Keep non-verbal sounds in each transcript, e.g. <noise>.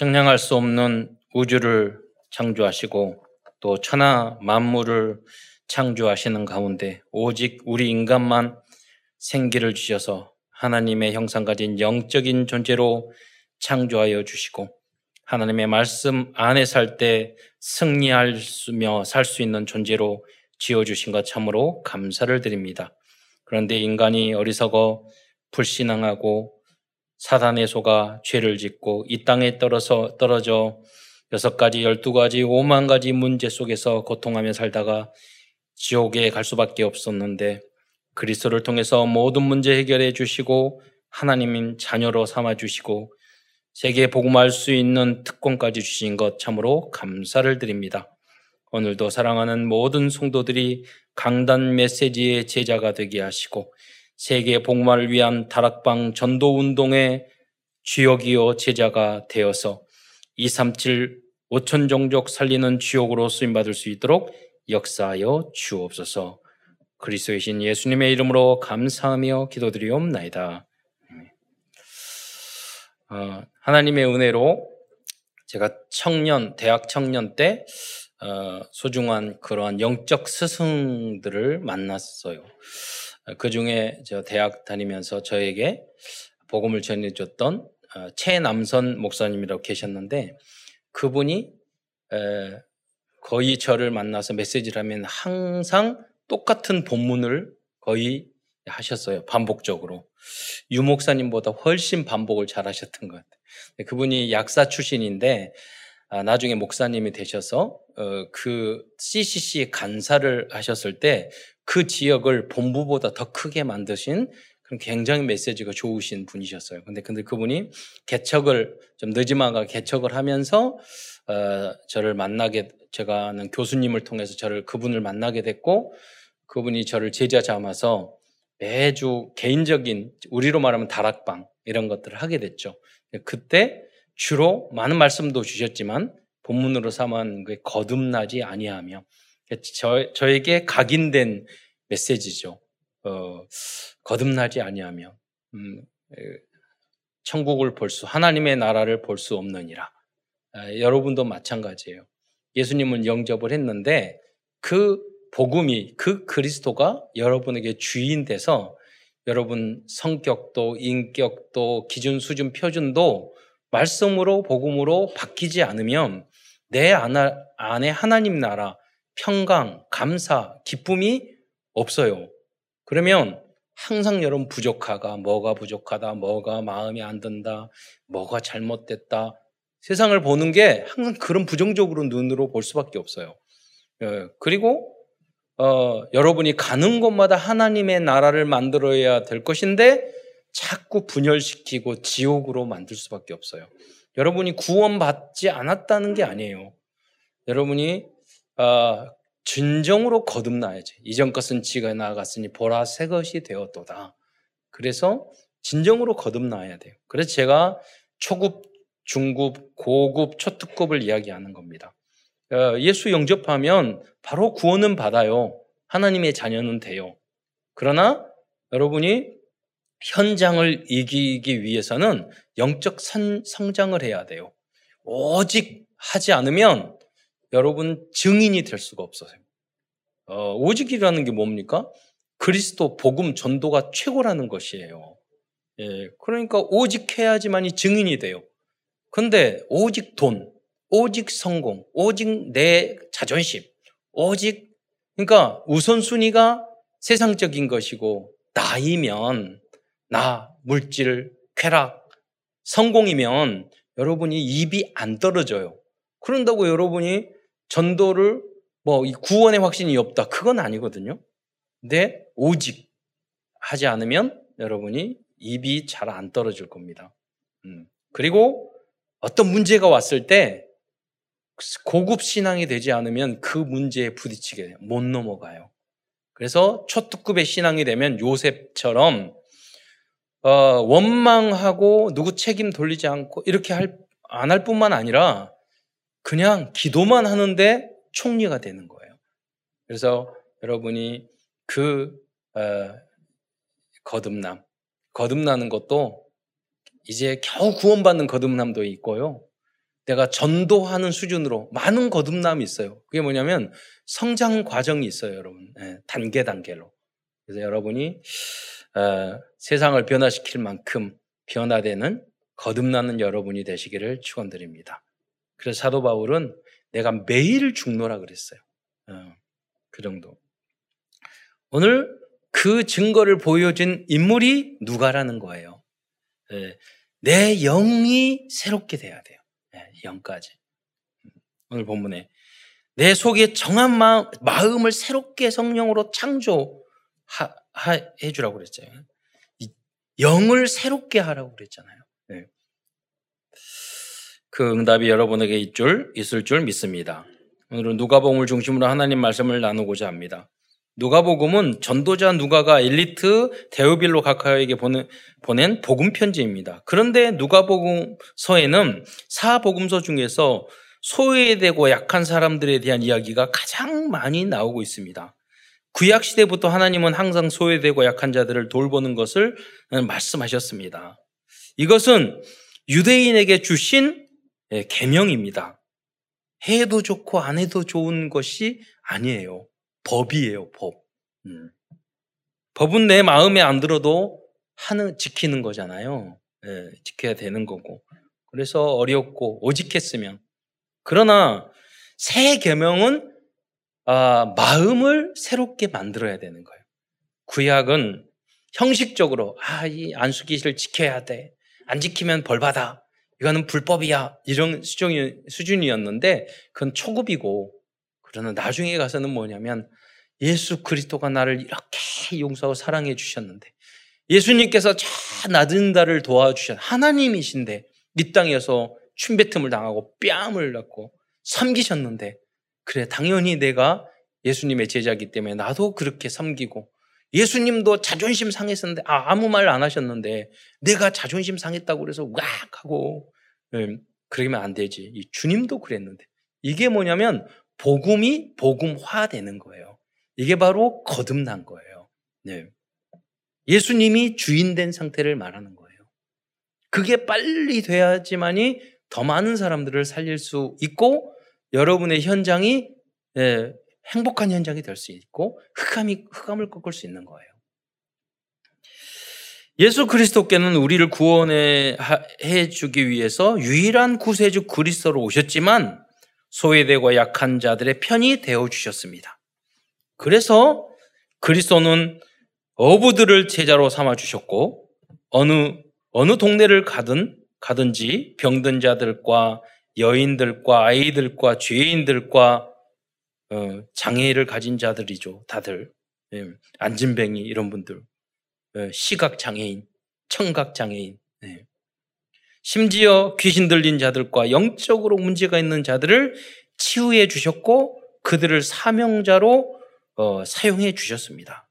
측량할 수 없는 우주를 창조하시고 또 천하 만물을 창조하시는 가운데 오직 우리 인간만 생기를 주셔서 하나님의 형상 가진 영적인 존재로 창조하여 주시고 하나님의 말씀 안에 살 때 승리할 수며 살 수 있는 존재로 지어 주신 것 참으로 감사를 드립니다. 그런데 인간이 어리석어 불신앙하고 사단의 소가 죄를 짓고 이 땅에 떨어서 떨어져 여섯 가지, 열두 가지, 오만 가지 문제 속에서 고통하며 살다가 지옥에 갈 수밖에 없었는데 그리스도를 통해서 모든 문제 해결해 주시고 하나님인 자녀로 삼아 주시고 세계에 복음할 수 있는 특권까지 주신 것 참으로 감사를 드립니다. 오늘도 사랑하는 모든 성도들이 강단 메시지의 제자가 되게 하시고 세계 복음화를 위한 다락방 전도 운동의 주역이요 제자가 되어서 237 5천 종족 살리는 주역으로 쓰임 받을 수 있도록 역사하여 주옵소서. 그리스도의 신 예수님의 이름으로 감사하며 기도드리옵나이다. 어, 하나님의 은혜로 제가 청년, 대학 청년 때 어, 소중한 그러한 영적 스승들을 만났어요. 그 중에 저 대학 다니면서 저에게 복음을 전해줬던 어, 최남선 목사님이라고 계셨는데 그분이 에, 거의 저를 만나서 메시지를 하면 항상 똑같은 본문을 거의 하셨어요. 반복적으로. 유 목사님보다 훨씬 반복을 잘 하셨던 것 같아요. 그분이 약사 출신인데 아, 나중에 목사님이 되셔서 어, 그 CCC 간사를 하셨을 때 그 지역을 본부보다 더 크게 만드신 그런 굉장히 메시지가 좋으신 분이셨어요. 근데 근데 그분이 개척을 좀 늦지막아 개척을 하면서 어, 저를 만나게 제가 아는 교수님을 통해서 저를 그분을 만나게 됐고 그분이 저를 제자 삼아서 매주 개인적인 우리로 말하면 다락방 이런 것들을 하게 됐죠. 그때 주로 많은 말씀도 주셨지만 본문으로 삼은 그 거듭나지 아니하며 저, 저에게 각인된 메시지죠. 어, 거듭나지 아니하며 음, 천국을 볼 수, 하나님의 나라를 볼 수 없느니라. 아, 여러분도 마찬가지예요. 예수님은 영접을 했는데 그 복음이 그 그리스도가 여러분에게 주인 돼서 여러분 성격도 인격도 기준 수준 표준도 말씀으로 복음으로 바뀌지 않으면 내 안에 하나님 나라 평강 감사 기쁨이 없어요. 그러면 항상 여러분 부족하가 뭐가 부족하다 뭐가 마음에 안 든다 뭐가 잘못됐다 세상을 보는 게 항상 그런 부정적으로 눈으로 볼 수밖에 없어요. 예, 그리고 어, 여러분이 가는 곳마다 하나님의 나라를 만들어야 될 것인데 자꾸 분열시키고 지옥으로 만들 수밖에 없어요. 여러분이 구원받지 않았다는 게 아니에요. 여러분이 어, 진정으로 거듭나야지. 이전 것은 지가 나갔으니 보라 새 것이 되었도다. 그래서 진정으로 거듭나야 돼요. 그래서 제가 초급, 중급, 고급, 초특급을 이야기하는 겁니다. 어, 예수 영접하면 바로 구원은 받아요. 하나님의 자녀는 돼요. 그러나 여러분이 현장을 이기기 위해서는 영적 선, 성장을 해야 돼요. 오직 하지 않으면 여러분 증인이 될 수가 없어요. 어, 오직이라는 게 뭡니까? 그리스도 복음 전도가 최고라는 것이에요. 예, 그러니까 오직 해야지만이 증인이 돼요. 근데 오직 돈, 오직 성공, 오직 내 자존심, 오직 그러니까 우선순위가 세상적인 것이고 나이면 나 물질 쾌락 성공이면 여러분이 입이 안 떨어져요. 그런다고 여러분이 전도를 뭐 구원의 확신이 없다 그건 아니거든요. 근데 오직 하지 않으면 여러분이 입이 잘 안 떨어질 겁니다. 음. 그리고 어떤 문제가 왔을 때 고급 신앙이 되지 않으면 그 문제에 부딪히게 돼요. 못 넘어가요. 그래서 초특급의 신앙이 되면 요셉처럼 어, 원망하고 누구 책임 돌리지 않고 이렇게 할, 안 할 뿐만 아니라 그냥 기도만 하는데 총리가 되는 거예요. 그래서 여러분이 그 어, 거듭남, 거듭나는 것도 이제 겨우 구원받는 거듭남도 있고요. 내가 전도하는 수준으로 많은 거듭남이 있어요. 그게 뭐냐면 성장 과정이 있어요, 여러분. 네, 단계 단계로. 그래서 여러분이 어, 세상을 변화시킬 만큼 변화되는 거듭나는 여러분이 되시기를 축원드립니다. 그래서 사도 바울은 내가 매일 죽노라 그랬어요. 어, 그 정도. 오늘 그 증거를 보여준 인물이 누가라는 거예요. 네, 내 영이 새롭게 돼야 돼요. 네, 영까지. 오늘 본문에 내 속에 정한 마음, 마음 을 새롭게 성령으로 창조해 주라고 그랬잖아요. 영을 새롭게 하라고 그랬잖아요. 네. 그 응답이 여러분에게 있을 줄, 있을 줄 믿습니다. 오늘은 누가복음을 중심으로 하나님 말씀을 나누고자 합니다. 누가복음은 전도자 누가가 엘리트 데오빌로 가카에게 보낸, 보낸 복음 편지입니다. 그런데 누가복음서에는 사복음서 중에서 소외되고 약한 사람들에 대한 이야기가 가장 많이 나오고 있습니다. 구약 시대부터 하나님은 항상 소외되고 약한 자들을 돌보는 것을 말씀하셨습니다. 이것은 유대인에게 주신 예, 계명입니다. 해도 좋고 안 해도 좋은 것이 아니에요. 법이에요, 법. 음. 법은 내 마음에 안 들어도 하는 지키는 거잖아요. 예, 지켜야 되는 거고. 그래서 어렵고 오직했으면 그러나 새 계명은 아, 마음을 새롭게 만들어야 되는 거예요. 구약은 형식적으로 아, 이 안수기를 지켜야 돼. 안 지키면 벌 받아. 이거는 불법이야. 이런 수준이, 수준이었는데 그건 초급이고 그러나 나중에 가서는 뭐냐면 예수 그리스도가 나를 이렇게 용서하고 사랑해 주셨는데 예수님께서 저 낮은 자를 도와주셨 하나님이신데 이 땅에서 춤뱉음을 당하고 뺨을 낳고 섬기셨는데 그래 당연히 내가 예수님의 제자이기 때문에 나도 그렇게 섬기고 예수님도 자존심 상했었는데 아, 아무 말 안 하셨는데 내가 자존심 상했다고 그래서 왁 하고 음, 그러면 안 되지. 이 주님도 그랬는데 이게 뭐냐면 복음이 복음화되는 거예요. 이게 바로 거듭난 거예요. 네. 예수님이 주인 된 상태를 말하는 거예요. 그게 빨리 돼야지만이 더 많은 사람들을 살릴 수 있고 여러분의 현장이 예, 행복한 현장이 될 수 있고 흑암이 흑암을 꺾을 수 있는 거예요. 예수 그리스도께는 우리를 구원해 주기 위해서 유일한 구세주 그리스도로 오셨지만 소외되고 약한 자들의 편이 되어 주셨습니다. 그래서 그리스도는 어부들을 제자로 삼아 주셨고 어느 어느 동네를 가든 가든지 병든 자들과 여인들과 아이들과 죄인들과 어, 장애를 가진 자들이죠. 다들 예, 안진뱅이 이런 분들 예, 시각 장애인, 청각 장애인 예. 심지어 귀신 들린 자들과 영적으로 문제가 있는 자들을 치유해 주셨고 그들을 사명자로 어, 사용해 주셨습니다.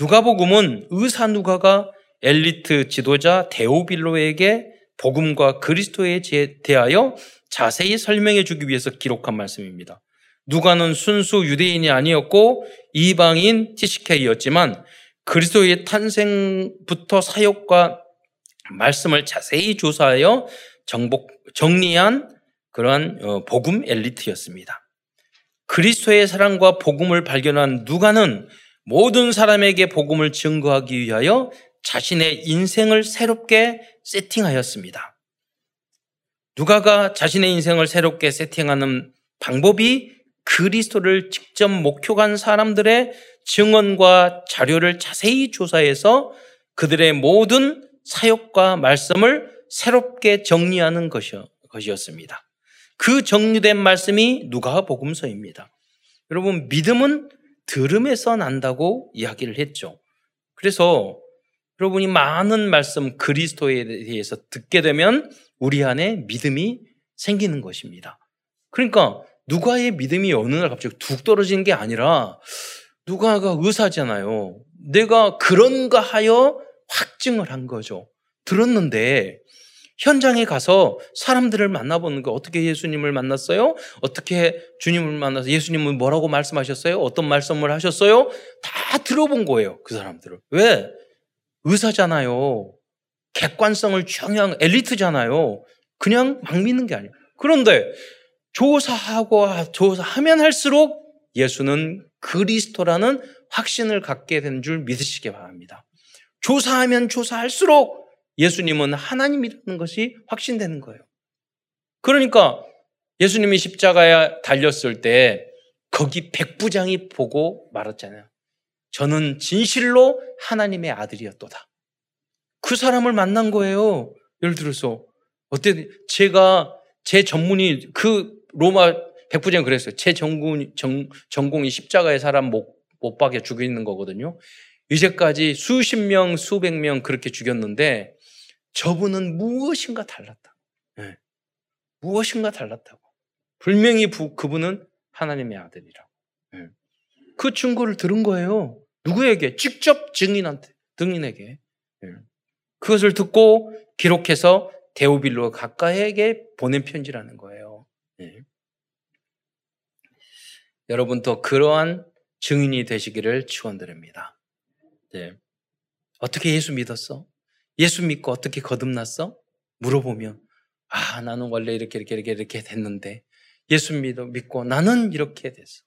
누가복음은 의사 누가가 엘리트 지도자 데오빌로에게 복음과 그리스도에 대하여 자세히 설명해 주기 위해서 기록한 말씀입니다. 누가는 순수 유대인이 아니었고 이방인 티시케이였지만 그리스도의 탄생부터 사역과 말씀을 자세히 조사하여 정복, 정리한 그러한 어, 복음 엘리트였습니다. 그리스도의 사랑과 복음을 발견한 누가는 모든 사람에게 복음을 증거하기 위하여 자신의 인생을 새롭게 세팅하였습니다. 누가가 자신의 인생을 새롭게 세팅하는 방법이 그리스도를 직접 목표한 사람들의 증언과 자료를 자세히 조사해서 그들의 모든 사역과 말씀을 새롭게 정리하는 것이었습니다. 그 정리된 말씀이 누가 복음서입니다. 여러분 믿음은 들음에서 난다고 이야기를 했죠. 그래서 여러분이 많은 말씀 그리스도에 대해서 듣게 되면 우리 안에 믿음이 생기는 것입니다. 그러니까 누가의 믿음이 어느 날 갑자기 툭 떨어지는 게 아니라 누가가 의사잖아요. 내가 그런가 하여 확증을 한 거죠. 들었는데 현장에 가서 사람들을 만나보는 거 어떻게 예수님을 만났어요? 어떻게 주님을 만나서 예수님은 뭐라고 말씀하셨어요? 어떤 말씀을 하셨어요? 다 들어본 거예요. 그 사람들을. 왜? 의사잖아요. 객관성을 중요한 엘리트잖아요. 그냥 막 믿는 게 아니에요. 그런데 조사하고 조사하면 할수록 예수는 그리스도라는 확신을 갖게 된줄 믿으시기 바랍니다. 조사하면 조사할수록 예수님은 하나님이라는 것이 확신되는 거예요. 그러니까 예수님이 십자가에 달렸을 때 거기 백부장이 보고 말했잖아요. 저는 진실로 하나님의 아들이었도다. 그 사람을 만난 거예요. 예를 들어서 어때 제가 제 전문이 그 로마 백부장 그랬어요. 제 전공 전, 전공이 십자가의 사람 못, 못 박여 죽이는 거거든요. 이제까지 수십 명, 수백 명 그렇게 죽였는데 저분은 무엇인가 달랐다. 네. 무엇인가 달랐다고. 분명히 부, 그분은 하나님의 아들이라고. 네. 그 증거를 들은 거예요. 누구에게? 직접 증인한테, 등인에게. 네. 그것을 듣고 기록해서 데오빌로 가까이에게 보낸 편지라는 거예요. 네. 여러분도 그러한 증인이 되시기를 축원드립니다. 네. 어떻게 예수 믿었어? 예수 믿고 어떻게 거듭났어? 물어보면 아 나는 원래 이렇게 이렇게 이렇게 이렇게 됐는데 예수 믿어 믿고 나는 이렇게 됐어.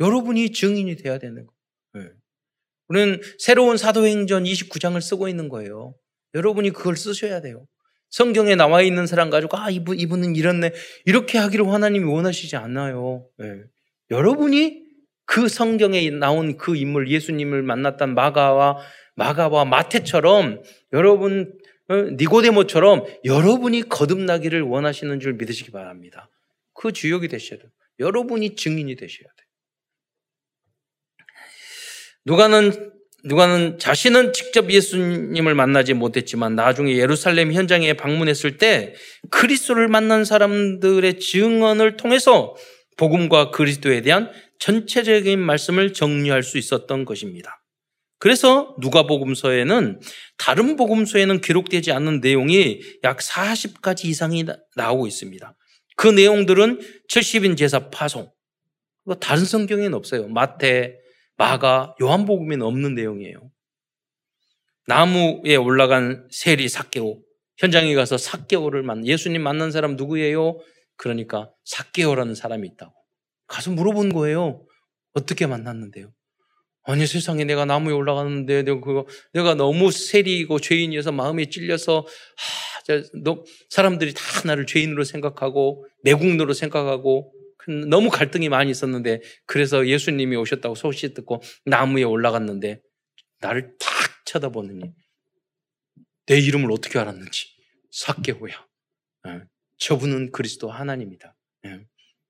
여러분이 증인이 돼야 되는 거. 네. 우리는 새로운 사도행전 29장을 쓰고 있는 거예요. 여러분이 그걸 쓰셔야 돼요. 성경에 나와 있는 사람 가지고 아 이분 이분은 이렇네 이렇게 하기를 하나님이 원하시지 않나요? 네. 여러분이 그 성경에 나온 그 인물 예수님을 만났던 마가와 마가와 마태처럼 여러분 어, 니고데모처럼 여러분이 거듭나기를 원하시는 줄 믿으시기 바랍니다. 그 주역이 되셔야 돼요. 여러분이 증인이 되셔야 돼요. 누가는 누가는 자신은 직접 예수님을 만나지 못했지만 나중에 예루살렘 현장에 방문했을 때 그리스도를 만난 사람들의 증언을 통해서 복음과 그리스도에 대한 전체적인 말씀을 정리할 수 있었던 것입니다. 그래서 누가복음서에는 다른 복음서에는 기록되지 않는 내용이 약 40가지 이상이 나오고 있습니다. 그 내용들은 70인 제사 파송. 다른 성경에는 없어요. 마태, 마가, 요한복음에는 없는 내용이에요. 나무에 올라간 세리 사개오. 현장에 가서 사개오를 만 예수님 만난 사람 누구예요? 그러니까 사개오라는 사람이 있다고. 가서 물어본 거예요. 어떻게 만났는데요? 아니 세상에 내가 나무에 올라갔는데 내가 그거 내가 너무 세리고 죄인이어서 마음에 찔려서 하, 저, 너, 사람들이 다 나를 죄인으로 생각하고 내국노로 생각하고 너무 갈등이 많이 있었는데 그래서 예수님이 오셨다고 소식 듣고 나무에 올라갔는데 나를 탁 쳐다보느니 내 이름을 어떻게 알았는지 사개호야. 예. 저분은 그리스도 하나님이다. 예.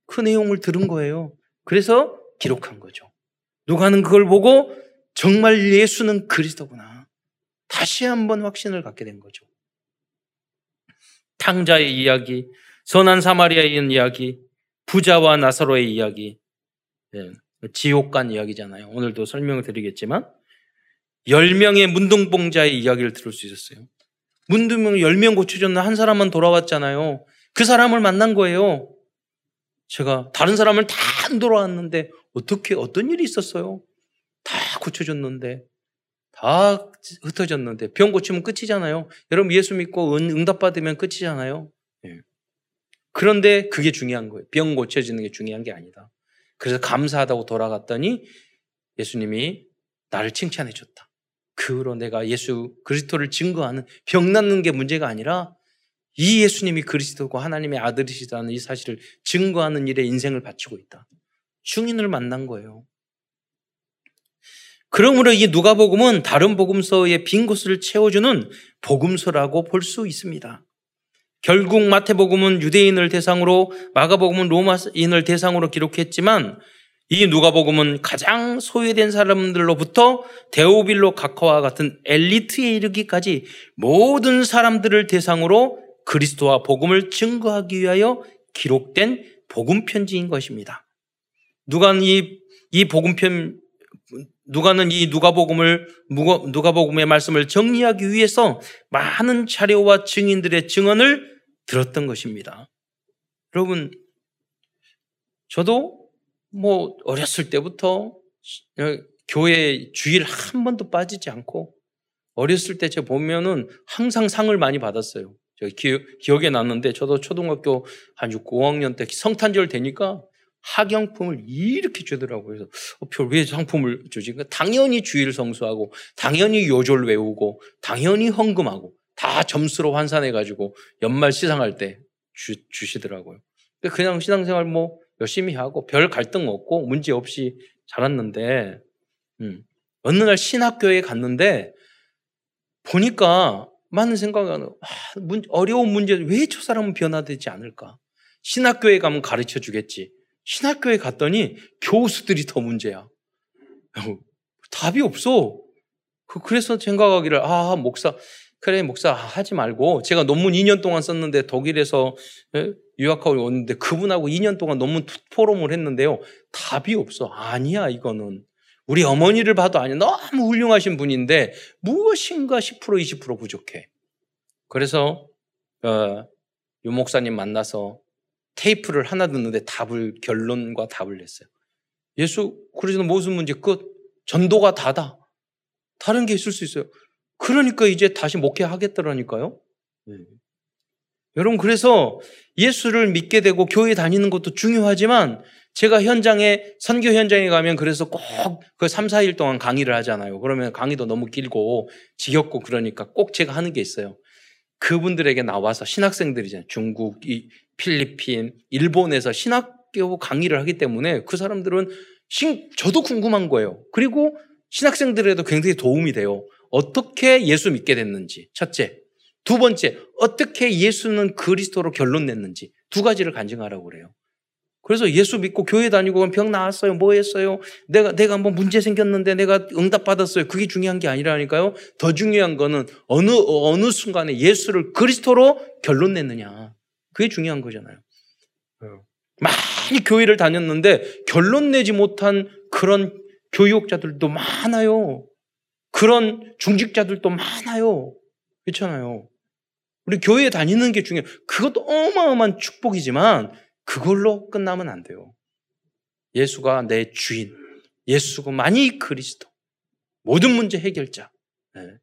그 내용을 들은 거예요. 그래서 기록한 거죠. 누가는 그걸 보고 정말 예수는 그리스도구나. 다시 한번 확신을 갖게 된 거죠. 탕자의 이야기, 선한 사마리아인 이야기, 부자와 나사로의 이야기, 예, 지옥 간 이야기잖아요. 오늘도 설명을 드리겠지만, 10명의 문둥봉자의 이야기를 들을 수 있었어요. 문둥봉 10명 고쳐줬는 한 사람만 돌아왔잖아요. 그 사람을 만난 거예요. 제가 다른 사람을 다 안 돌아왔는데 어떻게 어떤 일이 있었어요? 다 고쳐줬는데 다 흩어졌는데 병 고치면 끝이잖아요. 여러분 예수 믿고 응답 받으면 끝이잖아요. 예. 그런데 그게 중요한 거예요. 병 고쳐지는 게 중요한 게 아니다. 그래서 감사하다고 돌아갔더니 예수님이 나를 칭찬해 줬다. 그로 내가 예수 그리스도를 증거하는 병 낫는 게 문제가 아니라 이 예수님이 그리스도고 하나님의 아들이시다는 이 사실을 증거하는 일에 인생을 바치고 있다. 증인을 만난 거예요. 그러므로 이 누가복음은 다른 복음서의 빈 곳을 채워주는 복음서라고 볼 수 있습니다. 결국 마태복음은 유대인을 대상으로 마가복음은 로마인을 대상으로 기록했지만 이 누가복음은 가장 소외된 사람들로부터 데오빌로 각화와 같은 엘리트에 이르기까지 모든 사람들을 대상으로 그리스도와 복음을 증거하기 위하여 기록된 복음 편지인 것입니다. 누가는 이, 이 복음 편, 누가는 이 누가복음을, 누가복음의 말씀을 정리하기 위해서 많은 자료와 증인들의 증언을 들었던 것입니다. 여러분, 저도 뭐 어렸을 때부터 교회 주일 한 번도 빠지지 않고 어렸을 때 제가 보면은 항상 상을 많이 받았어요. 저 기, 기억 에 났는데 저도 초등학교 한 6, 5학년 때 성탄절 되니까 학용품을 이렇게 주더라고요. 그래서 어, 별왜 상품을 주지? 그러니까 당연히 주일 성수하고 당연히 요절 외우고 당연히 헌금하고 다 점수로 환산해가지고 연말 시상할 때 주, 주시더라고요. 그냥 신앙생활 뭐 열심히 하고 별 갈등 없고 문제 없이 자랐는데 음, 어느 날 신학교에 갔는데 보니까 많은 생각은 아, 어려운 문제 왜 저 사람은 변화되지 않을까? 신학교에 가면 가르쳐 주겠지. 신학교에 갔더니 교수들이 더 문제야. 답이 없어. 그, 그래서 생각하기를 아 목사 그래 목사 하지 말고 제가 논문 2년 동안 썼는데 독일에서 예? 유학하고 왔는데 그분하고 2년 동안 논문 포럼을 했는데요. 답이 없어. 아니야 이거는 우리 어머니를 봐도 아니야. 너무 훌륭하신 분인데 무엇인가 10% 20% 부족해. 그래서 어, 유 목사님 만나서 테이프를 하나 듣는데 답을 결론과 답을 냈어요. 예수 그리스도 무슨 문제 끝. 전도가 다다. 다른 게 있을 수 있어요. 그러니까 이제 다시 목회하겠더라니까요. 네. 여러분 그래서 예수를 믿게 되고 교회 다니는 것도 중요하지만 제가 현장에 선교 현장에 가면 그래서 꼭 그 3, 4일 동안 강의를 하잖아요. 그러면 강의도 너무 길고 지겹고 그러니까 꼭 제가 하는 게 있어요. 그분들에게 나와서 신학생들이잖아요. 중국, 필리핀, 일본에서 신학교 강의를 하기 때문에 그 사람들은 신, 저도 궁금한 거예요. 그리고 신학생들에도 굉장히 도움이 돼요. 어떻게 예수 믿게 됐는지. 첫째. 두 번째, 어떻게 예수는 그리스도로 결론 냈는지. 두 가지를 간증하라고 그래요. 그래서 예수 믿고 교회 다니고 병 나았어요. 뭐 했어요? 내가, 내가 뭐 문제 생겼는데 내가 응답 받았어요. 그게 중요한 게 아니라니까요. 더 중요한 거는 어느, 어느 순간에 예수를 그리스도로 결론 냈느냐. 그게 중요한 거잖아요. 많이 교회를 다녔는데 결론 내지 못한 그런 교육자들도 많아요. 그런 중직자들도 많아요. 그렇잖아요. 우리 교회에 다니는 게 중요해요. 그것도 어마어마한 축복이지만 그걸로 끝나면 안 돼요. 예수가 내 주인, 예수가많이 그리스도, 모든 문제 해결자. 네.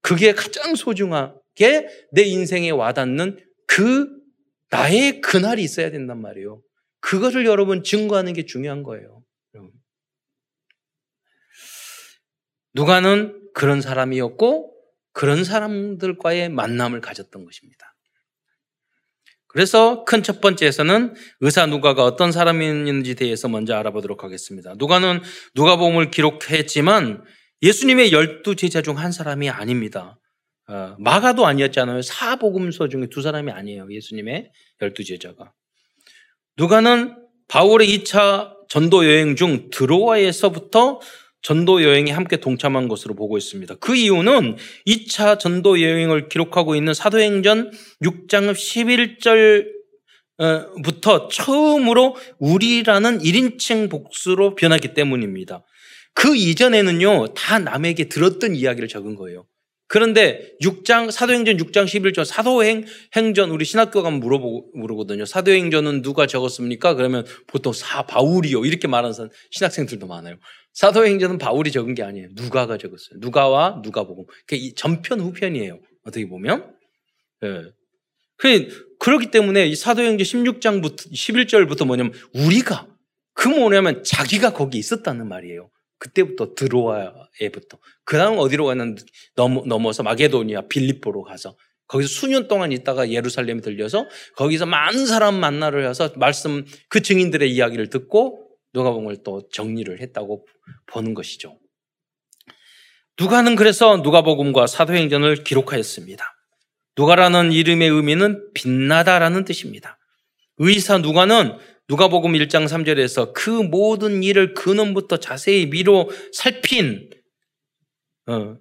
그게 가장 소중하게 내 인생에 와닿는 그 나의 그날이 있어야 된단 말이에요. 그것을 여러분 증거하는 게 중요한 거예요. 누가는 그런 사람이었고 그런 사람들과의 만남을 가졌던 것입니다. 그래서 큰 첫 번째에서는 의사 누가가 어떤 사람인지 대해서 먼저 알아보도록 하겠습니다. 누가는 누가복음을 기록했지만 예수님의 열두 제자 중 한 사람이 아닙니다. 어, 마가도 아니었잖아요. 사복음서 중에 두 사람이 아니에요. 예수님의 열두 제자가. 누가는 바울의 2차 전도 여행 중 드로아에서부터 전도 여행에 함께 동참한 것으로 보고 있습니다. 그 이유는 2차 전도 여행을 기록하고 있는 사도행전 6장 11절부터 처음으로 우리라는 1인칭 복수로 변하기 때문입니다. 그 이전에는요, 다 남에게 들었던 이야기를 적은 거예요. 그런데 6장, 사도행전 6장 11절, 사도행, 행전, 우리 신학교 가면 물어보, 물어보거든요. 사도행전은 누가 적었습니까? 그러면 보통 사, 바울이요. 이렇게 말하는 신학생들도 많아요. 사도행전은 바울이 적은 게 아니에요. 누가가 적었어요. 누가와 누가복음. 그 전편 후편이에요. 어떻게 보면. 예. 그렇기 때문에 이 사도행전 16장부터, 11절부터 뭐냐면 우리가 그 뭐냐면 자기가 거기 있었다는 말이에요. 그때부터 드로아에부터. 그 다음 어디로 가는 넘어, 넘어서 마게도니아 빌립보로 가서 거기서 수년 동안 있다가 예루살렘에 들려서 거기서 많은 사람 만나러 해서 말씀 그 증인들의 이야기를 듣고 누가복음을 또 정리를 했다고 보는 것이죠. 누가는 그래서 누가복음과 사도행전을 기록하였습니다. 누가라는 이름의 의미는 빛나다라는 뜻입니다. 의사 누가는 누가복음 1장 3절에서 그 모든 일을 근원부터 자세히 미로 살핀 어,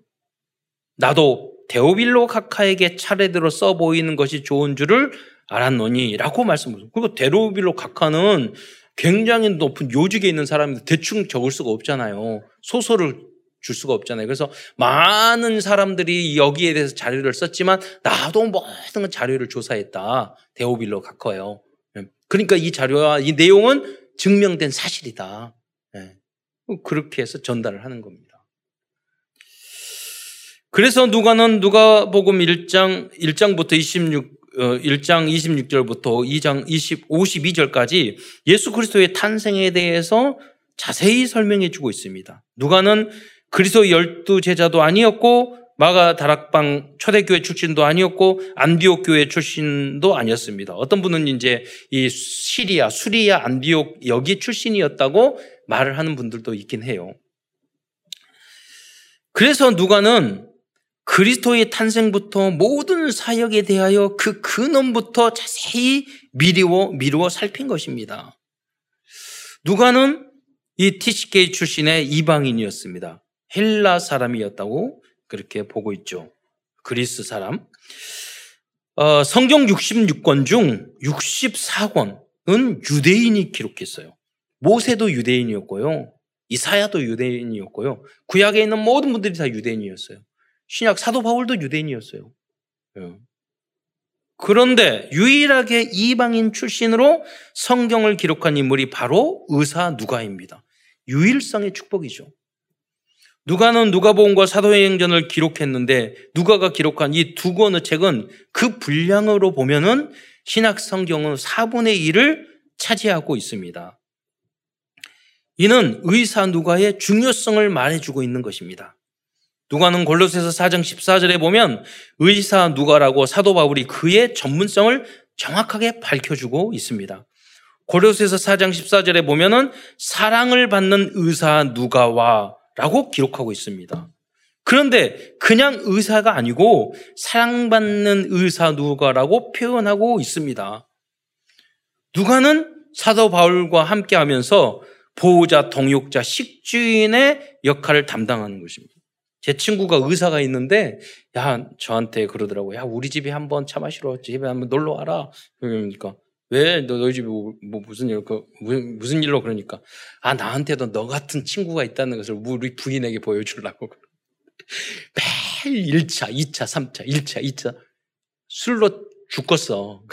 나도 데오빌로 카카에게 차례대로 써 보이는 것이 좋은 줄을 알았노니라고 말씀하셨습니다. 그리고 데오빌로 카카는 굉장히 높은 요직에 있는 사람인데 대충 적을 수가 없잖아요. 소설을 줄 수가 없잖아요. 그래서 많은 사람들이 여기에 대해서 자료를 썼지만 나도 모든 자료를 조사했다. 데오빌로 카커예요. 그러니까 이 자료와 이 내용은 증명된 사실이다. 네. 그렇게 해서 전달을 하는 겁니다. 그래서 누가는 누가복음 1장 1장부터 26 1장 26절부터 2장 20, 52절까지 예수 그리스도의 탄생에 대해서 자세히 설명해 주고 있습니다. 누가는 그리스도 열두 제자도 아니었고 마가 다락방 초대교회 출신도 아니었고 안디옥 교회 출신도 아니었습니다. 어떤 분은 이제 이 시리아, 수리아, 안디옥 여기 출신이었다고 말을 하는 분들도 있긴 해요. 그래서 누가는 그리스도의 탄생부터 모든 사역에 대하여 그 근원부터 자세히 미루어, 미루어 살핀 것입니다. 누가는 이 TCK 출신의 이방인이었습니다. 헬라 사람이었다고 그렇게 보고 있죠. 그리스 사람. 어, 성경 66권 중 64권은 유대인이 기록했어요. 모세도 유대인이었고요. 이사야도 유대인이었고요. 구약에 있는 모든 분들이 다 유대인이었어요. 신약 사도 바울도 유대인이었어요. 예. 그런데 유일하게 이방인 출신으로 성경을 기록한 인물이 바로 의사 누가입니다. 유일성의 축복이죠. 누가는 누가복음과 사도행전을 기록했는데 누가가 기록한 이 두 권의 책은 그 분량으로 보면은 신약 성경은 4분의 1을 차지하고 있습니다. 이는 의사 누가의 중요성을 말해주고 있는 것입니다. 누가는 골로새서 4장 14절에 보면 의사 누가라고 사도 바울이 그의 전문성을 정확하게 밝혀주고 있습니다. 골로새서 4장 14절에 보면은 사랑을 받는 의사 누가와 라고 기록하고 있습니다. 그런데 그냥 의사가 아니고 사랑받는 의사 누가라고 표현하고 있습니다. 누가는 사도 바울과 함께 하면서 보호자, 동역자, 식주인의 역할을 담당하는 것입니다. 제 친구가 의사가 있는데 야 저한테 그러더라고 야 우리 집에 한번 차 마시러 집에 한번 놀러 와라 그러니까 왜 너 너희 집에 뭐, 뭐 무슨 일 그, 무슨 일로 그러니까 아 나한테도 너 같은 친구가 있다는 것을 우리 부인에게 보여주려고 <laughs> 매일 1차, 2차, 3차, 1차, 2차 술로 죽겠어.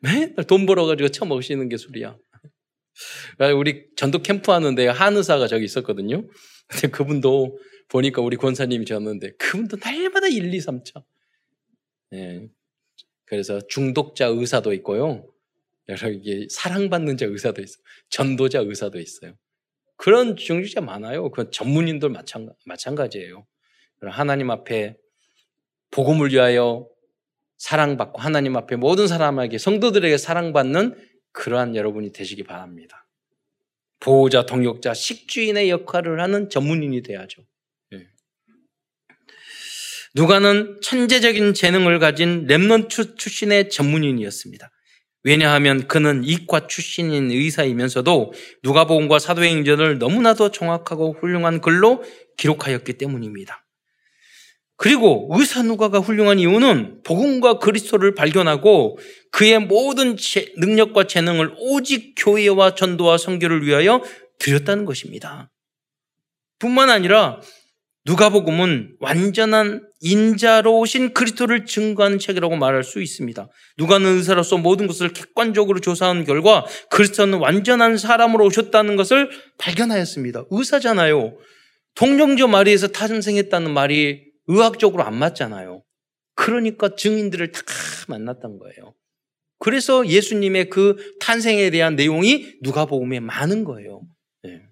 맨날 <laughs> 돈 벌어가지고 처먹으시는 게 술이야. 우리 전도 캠프 하는데 한의사가 저기 있었거든요. 근데 그분도 보니까 우리 권사님이 셨는데 그분도 날마다 1, 2, 3차. 예. 그래서 중독자 의사도 있고요. 여러 이게 사랑받는 자 의사도 있어요. 전도자 의사도 있어요. 그런 중직자 많아요. 그 전문인들 마찬가, 마찬가지예요. 하나님 앞에 복음을 위하여 사랑받고 하나님 앞에 모든 사람에게 성도들에게 사랑받는 그러한 여러분이 되시기 바랍니다. 보호자, 동역자, 식주인의 역할을 하는 전문인이 돼야죠. 예. 누가는 천재적인 재능을 가진 remnant 출신의 전문인이었습니다. 왜냐하면 그는 이과 출신인 의사이면서도 누가복음과 사도행전을 너무나도 정확하고 훌륭한 글로 기록하였기 때문입니다. 그리고 의사 누가가 훌륭한 이유는 복음과 그리스도를 발견하고 그의 모든 능력과 재능을 오직 교회와 전도와 선교를 위하여 드렸다는 것입니다. 뿐만 아니라 누가복음은 완전한 인자로 오신 그리스도를 증거하는 책이라고 말할 수 있습니다. 누가는 의사로서 모든 것을 객관적으로 조사한 결과 그리스도는 완전한 사람으로 오셨다는 것을 발견하였습니다. 의사잖아요. 동정조 마리에서 탄생했다는 말이 의학적으로 안 맞잖아요. 그러니까 증인들을 다 만났던 거예요. 그래서 예수님의 그 탄생에 대한 내용이 누가복음에 많은 거예요. 네.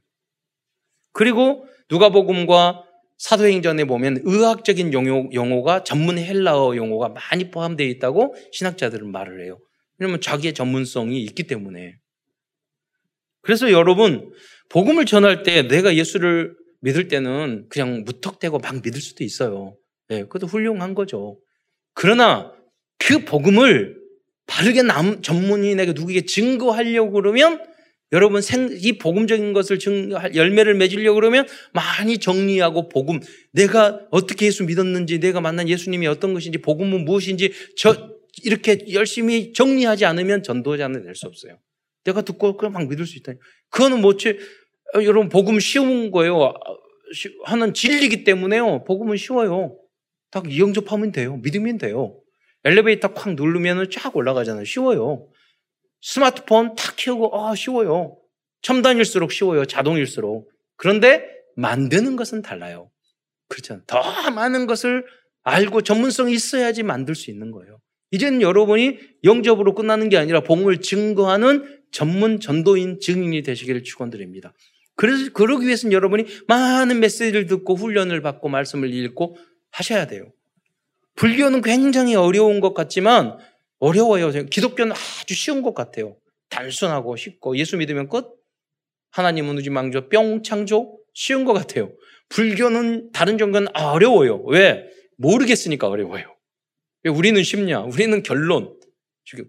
그리고 누가복음과 사도행전에 보면 의학적인 용어, 용어가 전문 헬라어 용어가 많이 포함되어 있다고 신학자들은 말을 해요. 왜냐하면 자기의 전문성이 있기 때문에. 그래서 여러분 복음을 전할 때 내가 예수를 믿을 때는 그냥 무턱대고 막 믿을 수도 있어요. 예, 그것도 훌륭한 거죠. 그러나 그 복음을 바르게 남, 전문인에게 누구에게 증거하려고 그러면 여러분 생, 이 복음적인 것을 증, 열매를 맺으려고 그러면 많이 정리하고 복음, 내가 어떻게 예수 믿었는지, 내가 만난 예수님이 어떤 것인지, 복음은 무엇인지, 저, 이렇게 열심히 정리하지 않으면 전도자는 될 수 없어요. 내가 듣고 그냥 막 믿을 수 있다. 그거는 뭐지? 어, 여러분 복음 쉬운 거예요. 아, 하는 진리기 때문에요. 복음은 쉬워요. 딱 이영접하면 돼요. 믿으면 돼요. 엘리베이터 콱 누르면 쫙 올라가잖아요. 쉬워요. 스마트폰 탁 키우고 아 쉬워요. 첨단일수록 쉬워요. 자동일수록. 그런데 만드는 것은 달라요. 그렇잖아요. 더 많은 것을 알고 전문성이 있어야지 만들 수 있는 거예요. 이제는 여러분이 영접으로 끝나는 게 아니라 복음을 증거하는 전문 전도인 증인이 되시기를 축원드립니다. 그래서 그러기 위해서는 여러분이 많은 메시지를 듣고 훈련을 받고 말씀을 읽고 하셔야 돼요. 불교는 굉장히 어려운 것 같지만 어려워요. 기독교는 아주 쉬운 것 같아요. 단순하고 쉽고 예수 믿으면 끝. 하나님은 우주 망조 뿅 창조 쉬운 것 같아요. 불교는 다른 종교는 어려워요. 왜? 모르겠으니까 어려워요. 왜 우리는 쉽냐? 우리는 결론.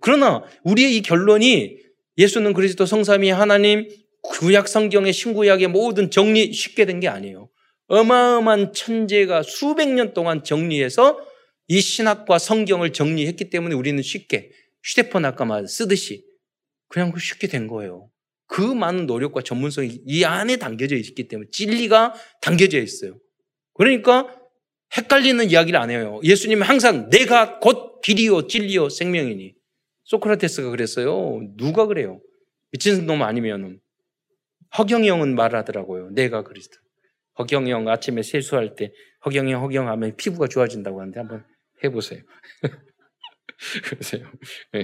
그러나 우리의 이 결론이 예수는 그리스도 성삼위 하나님 구약 성경의 신구약의 모든 정리 쉽게 된 게 아니에요. 어마어마한 천재가 수백 년 동안 정리해서 이 신학과 성경을 정리했기 때문에 우리는 쉽게 휴대폰 아까 말 쓰듯이 그냥 쉽게 된 거예요. 그 많은 노력과 전문성이 이 안에 담겨져 있기 때문에 진리가 담겨져 있어요. 그러니까 헷갈리는 이야기를 안 해요. 예수님은 항상 내가 곧 길이요 진리요 생명이니. 소크라테스가 그랬어요. 누가 그래요? 미친 놈 아니면은 허경이 형은 말하더라고요. 내가 그리스도. 허경이 형 아침에 세수할 때 허경이 형 허경하면 피부가 좋아진다고 하는데 한번 해보세요. <laughs> 그러세요. 예.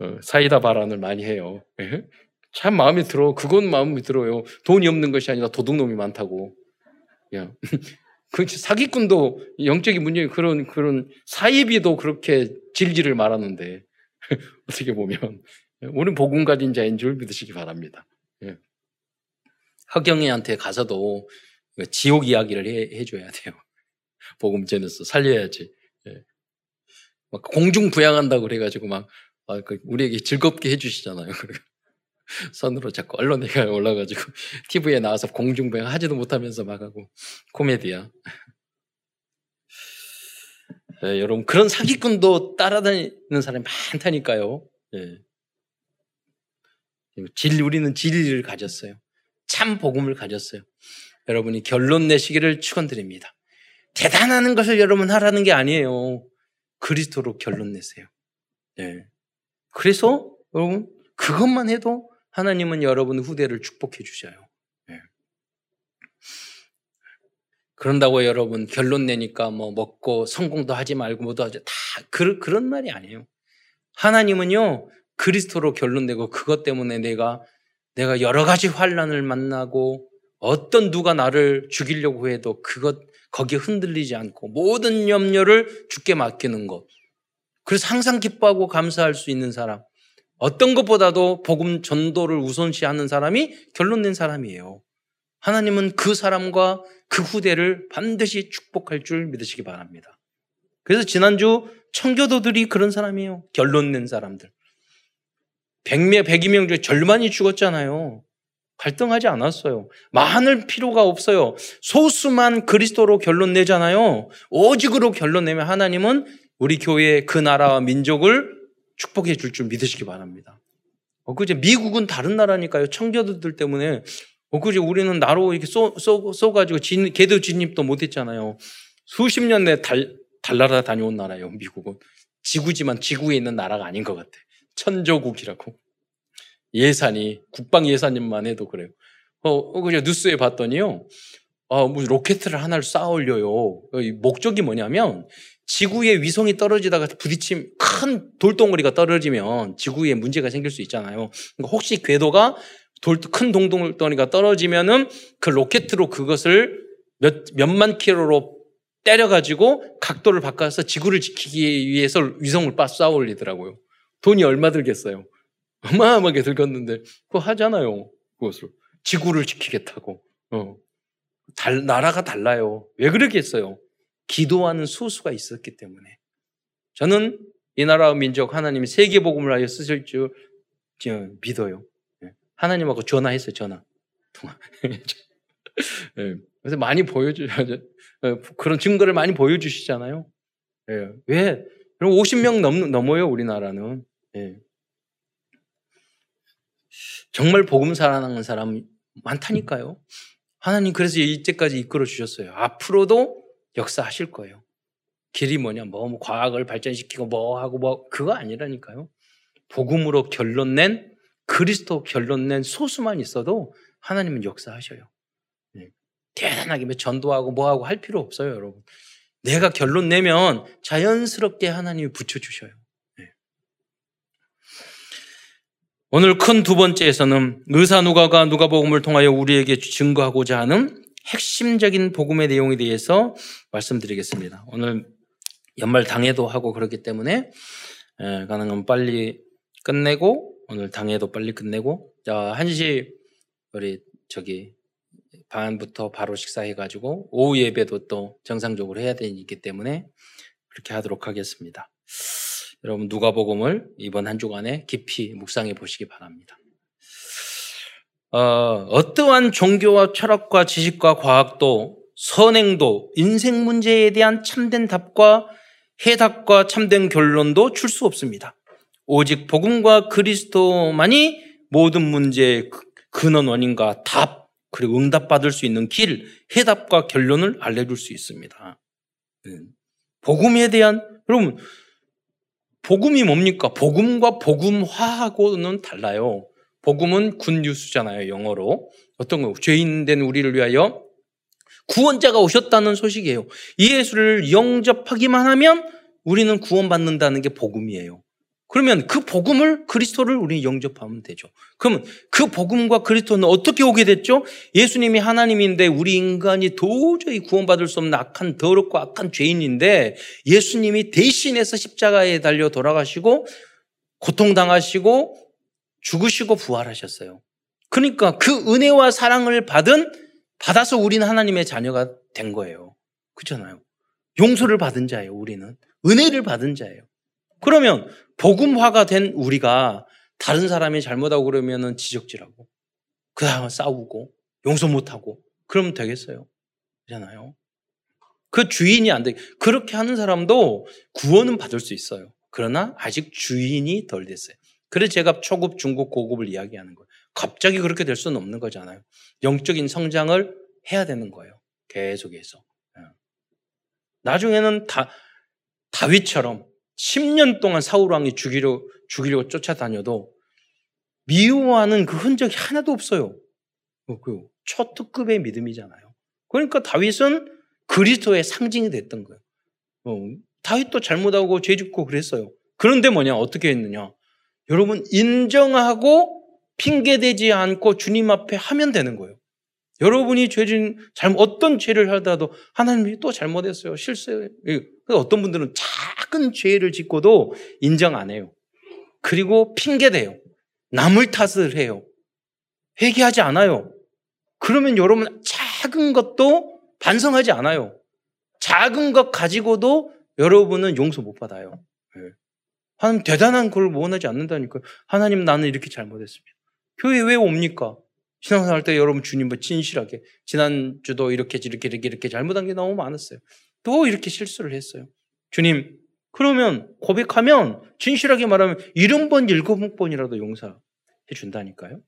어, 사이다 발언을 많이 해요. 예? 참 마음에 들어. 그건 마음에 들어요. 돈이 없는 것이 아니라 도둑놈이 많다고. 야. <laughs> 그 사기꾼도 영적인 문제 그런 그런 사이비도 그렇게 질질을 말하는데 <laughs> 어떻게 보면 우리는 복음 가진 자인 줄 믿으시기 바랍니다. 예. 허경이한테 가서도 지옥 이야기를 해, 해줘야 돼요. 복음 전에서 살려야지. 예. 막 공중 부양한다고 그래가지고 막 아, 그 우리에게 즐겁게 해주시잖아요. <laughs> 선으로 자꾸 언론에 올라가지고 <laughs> TV에 나와서 공중 부양 하지도 못하면서 막 하고 코미디야. <laughs> 예, 여러분 그런 사기꾼도 따라다니는 사람이 많다니까요. 예. 진 우리는 진리를 가졌어요. 참 복음을 가졌어요. 여러분이 결론 내시기를 축원드립니다. 대단한 것을 여러분 하라는 게 아니에요. 그리스도로 결론 내세요. 네. 그래서 여러분 그것만 해도 하나님은 여러분 후대를 축복해 주셔요. 네. 그런다고 여러분 결론 내니까 뭐 먹고 성공도 하지 말고 뭐도 하지 다 그, 그런 말이 아니에요. 하나님은요 그리스도로 결론 내고 그것 때문에 내가 내가 여러 가지 환란을 만나고 어떤 누가 나를 죽이려고 해도 그것 거기에 흔들리지 않고 모든 염려를 죽게 맡기는 것. 그래서 항상 기뻐하고 감사할 수 있는 사람. 어떤 것보다도 복음 전도를 우선시하는 사람이 결론 낸 사람이에요. 하나님은 그 사람과 그 후대를 반드시 축복할 줄 믿으시기 바랍니다. 그래서 지난주 청교도들이 그런 사람이에요. 결론 낸 사람들. 100명, 102명 중에 절반이 죽었잖아요. 갈등하지 않았어요. 많을 필요가 없어요. 소수만 그리스도로 결론 내잖아요. 오직으로 결론 내면 하나님은 우리 교회의 그 나라와 민족을 축복해 줄 줄 믿으시기 바랍니다. 어, 그제 미국은 다른 나라니까요. 청교도들 때문에 어, 그제 우리는 나로 이렇게 쏘, 쏘, 쏘가지고 진, 개도 진입도 못했잖아요. 수십 년 내 달, 달나라 다녀온 나라예요. 미국은. 지구지만 지구에 있는 나라가 아닌 것 같아. 천조국이라고. 예산이 국방 예산님만 해도 그래요. 어, 어 그냥 뉴스에 봤더니요. 어, 뭐 로켓을 하나를 쌓아 올려요. 목적이 뭐냐면 지구에 위성이 떨어지다가 부딪힘 큰 돌덩어리가 떨어지면 지구에 문제가 생길 수 있잖아요. 그러니까 혹시 궤도가 돌, 큰 동동덩어리가 떨어지면은 그 로켓으로 그것을 몇, 몇만 킬로로 때려가지고 각도를 바꿔서 지구를 지키기 위해서 위성을 쌓아 올리더라고요. 돈이 얼마 들겠어요. 어마어마하게 들었는데 그거 하잖아요. 그것을 지구를 지키겠다고. 어. 달, 나라가 달라요. 왜 그러겠어요? 기도하는 소수가 있었기 때문에. 저는 이 나라와 민족 하나님이 세계 복음을 하여 쓰실 줄 믿어요. 예. 하나님하고 전화했어요. 전화. 통화. <laughs> 예. 그래서 많이 보여주 어, 그런 증거를 많이 보여주시잖아요. 예. 왜? 50명 넘, 넘어요 우리나라는. 예. 정말 복음 사랑하는 사람 많다니까요. 하나님 그래서 이때까지 이끌어 주셨어요. 앞으로도 역사하실 거예요. 길이 뭐냐, 뭐, 뭐 과학을 발전시키고 뭐 하고 뭐 그거 아니라니까요. 복음으로 결론 낸 그리스도 결론 낸 소수만 있어도 하나님은 역사하셔요. 네. 대단하게 뭐 전도하고 뭐 하고 할 필요 없어요, 여러분. 내가 결론 내면 자연스럽게 하나님이 붙여주셔요. 네. 오늘 큰 두 번째에서는 의사 누가가 누가복음을 통하여 우리에게 증거하고자 하는 핵심적인 복음의 내용에 대해서 말씀드리겠습니다. 오늘 연말 당회도 하고 그렇기 때문에 가능하면 빨리 끝내고 오늘 당회도 빨리 끝내고 자 1시 우리 저기 반부터 바로 식사해가지고 오후 예배도 또 정상적으로 해야 되기 때문에 그렇게 하도록 하겠습니다. 여러분 누가복음을 이번 한 주간에 깊이 묵상해 보시기 바랍니다. 어, 어떠한 종교와 철학과 지식과 과학도 선행도 인생 문제에 대한 참된 답과 해답과 참된 결론도 줄 수 없습니다. 오직 복음과 그리스도만이 모든 문제의 그, 근원 원인과 답 그리고 응답받을 수 있는 길, 해답과 결론을 알려줄 수 있습니다. 네. 복음에 대한 여러분 복음이 뭡니까? 복음과 복음화하고는 달라요. 복음은 굿뉴스잖아요, 영어로. 어떤 거? 죄인 된 우리를 위하여 구원자가 오셨다는 소식이에요. 예수를 영접하기만 하면 우리는 구원받는다는 게 복음이에요. 그러면 그 복음을 그리스도를 우리 영접하면 되죠. 그러면 그 복음과 그리스도는 어떻게 오게 됐죠? 예수님이 하나님인데 우리 인간이 도저히 구원받을 수 없는 악한 더럽고 악한 죄인인데 예수님이 대신해서 십자가에 달려 돌아가시고 고통당하시고 죽으시고 부활하셨어요. 그러니까 그 은혜와 사랑을 받은 받아서 우리는 하나님의 자녀가 된 거예요. 그렇잖아요. 용서를 받은 자예요, 우리는. 은혜를 받은 자예요. 그러면 복음화가 된 우리가 다른 사람이 잘못하고 그러면은 지적질하고 그 다음에 싸우고 용서 못하고 그러면 되겠어요. 그잖아요. 그 주인이 안 돼. 그렇게 하는 사람도 구원은 받을 수 있어요. 그러나 아직 주인이 덜 됐어요. 그래서 제가 초급, 중급, 고급을 이야기하는 거예요. 갑자기 그렇게 될 수는 없는 거잖아요. 영적인 성장을 해야 되는 거예요. 계속해서. 예. 나중에는 다, 다윗처럼 10년 동안 사울 왕이 죽이려, 죽이려고 쫓아다녀도 미워하는 그 흔적이 하나도 없어요. 어, 그 초특급의 믿음이잖아요. 그러니까 다윗은 그리스도의 상징이 됐던 거예요. 어, 다윗도 잘못하고 죄 짓고 그랬어요. 그런데 뭐냐, 어떻게 했느냐. 여러분, 인정하고 핑계대지 않고 주님 앞에 하면 되는 거예요. 여러분이 죄진, 잘못, 어떤 죄를 하다도 하나님이 또 잘못했어요. 실수해요. 어떤 분들은 작은 죄를 짓고도 인정 안 해요. 그리고 핑계 대요. 남을 탓을 해요. 회개하지 않아요. 그러면 여러분 작은 것도 반성하지 않아요. 작은 것 가지고도 여러분은 용서 못 받아요. 네. 하나님 대단한 걸 원하지 않는다니까요. 하나님 나는 이렇게 잘못했습니다. 교회 왜 옵니까? 신앙생활 때 여러분 주님과 진실하게 지난주도 이렇게 이렇게 이렇게 이렇게 잘못한 게 너무 많았어요. 또 이렇게 실수를 했어요. 주님 그러면 고백하면 진실하게 말하면 일흔 번 일곱 번이라도 용서해 준다니까요.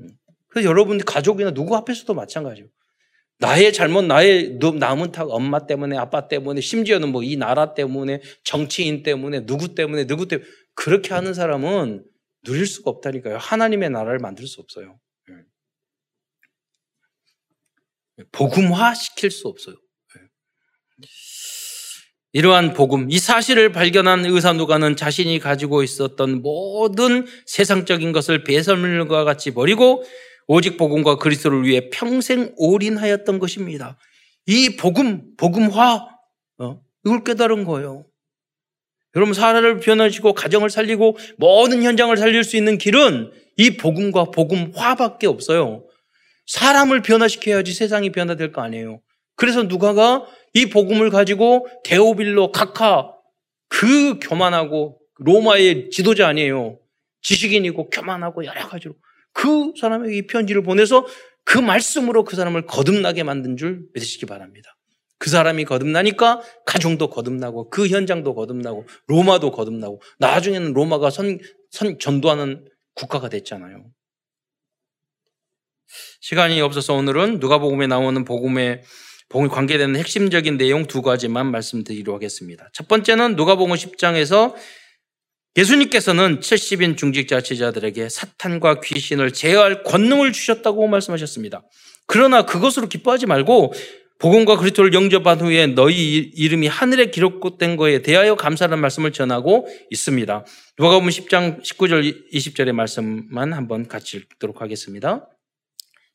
음. 그래서 여러분 가족이나 누구 앞에서도 마찬가지예요. 나의 잘못, 나의 남은 탓, 엄마 때문에, 아빠 때문에, 심지어는 뭐 이 나라 때문에, 정치인 때문에, 누구 때문에, 누구 때문에 그렇게 하는 사람은 누릴 수가 없다니까요. 하나님의 나라를 만들 수 없어요. 복음화 시킬 수 없어요. 이러한 복음, 이 사실을 발견한 의사 누가는 자신이 가지고 있었던 모든 세상적인 것을 배설물과 같이 버리고 오직 복음과 그리스도를 위해 평생 올인하였던 것입니다. 이 복음, 복음화, 어? 이걸 깨달은 거예요. 여러분, 사람을 변화시고 가정을 살리고 모든 현장을 살릴 수 있는 길은 이 복음과 복음화밖에 없어요. 사람을 변화시켜야지 세상이 변화될 거 아니에요. 그래서 누가가 이 복음을 가지고 데오빌로 카카 그 교만하고 로마의 지도자 아니에요. 지식인이고 교만하고 여러 가지로 그 사람에게 이 편지를 보내서 그 말씀으로 그 사람을 거듭나게 만든 줄 믿으시기 바랍니다. 그 사람이 거듭나니까 가정도 거듭나고 그 현장도 거듭나고 로마도 거듭나고 나중에는 로마가 선, 선 전도하는 국가가 됐잖아요. 시간이 없어서 오늘은 누가복음에 나오는 복음의 복음에 관계되는 핵심적인 내용 두 가지만 말씀드리도록 하겠습니다. 첫 번째는 누가복음 10장에서 예수님께서는 70인 중직자 제자들에게 사탄과 귀신을 제어할 권능을 주셨다고 말씀하셨습니다. 그러나 그것으로 기뻐하지 말고 복음과 그리스도를 영접한 후에 너희 이름이 하늘에 기록된 거에 대하여 감사하는 말씀을 전하고 있습니다. 누가복음 10장 19절 20절의 말씀만 한번 같이 읽도록 하겠습니다.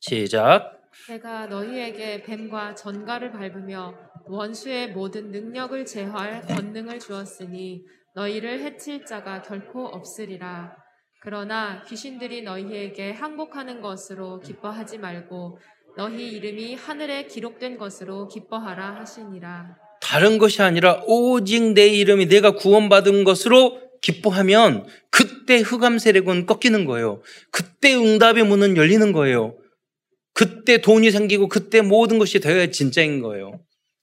시작. 내가 너희에게 뱀과 전갈을 밟으며 원수의 모든 능력을 제어할 권능을 주었으니 너희를 해칠 자가 결코 없으리라. 그러나 귀신들이 너희에게 항복하는 것으로 기뻐하지 말고 너희 이름이 하늘에 기록된 것으로 기뻐하라 하시니라. 다른 것이 아니라 오직 내 이름이 내가 구원받은 것으로 기뻐하면 그때 흑암 세력은 꺾이는 거예요. 그때 응답의 문은 열리는 거예요. 그때 돈이 생기고 그때 모든 것이 되어야 진짜인 거예요.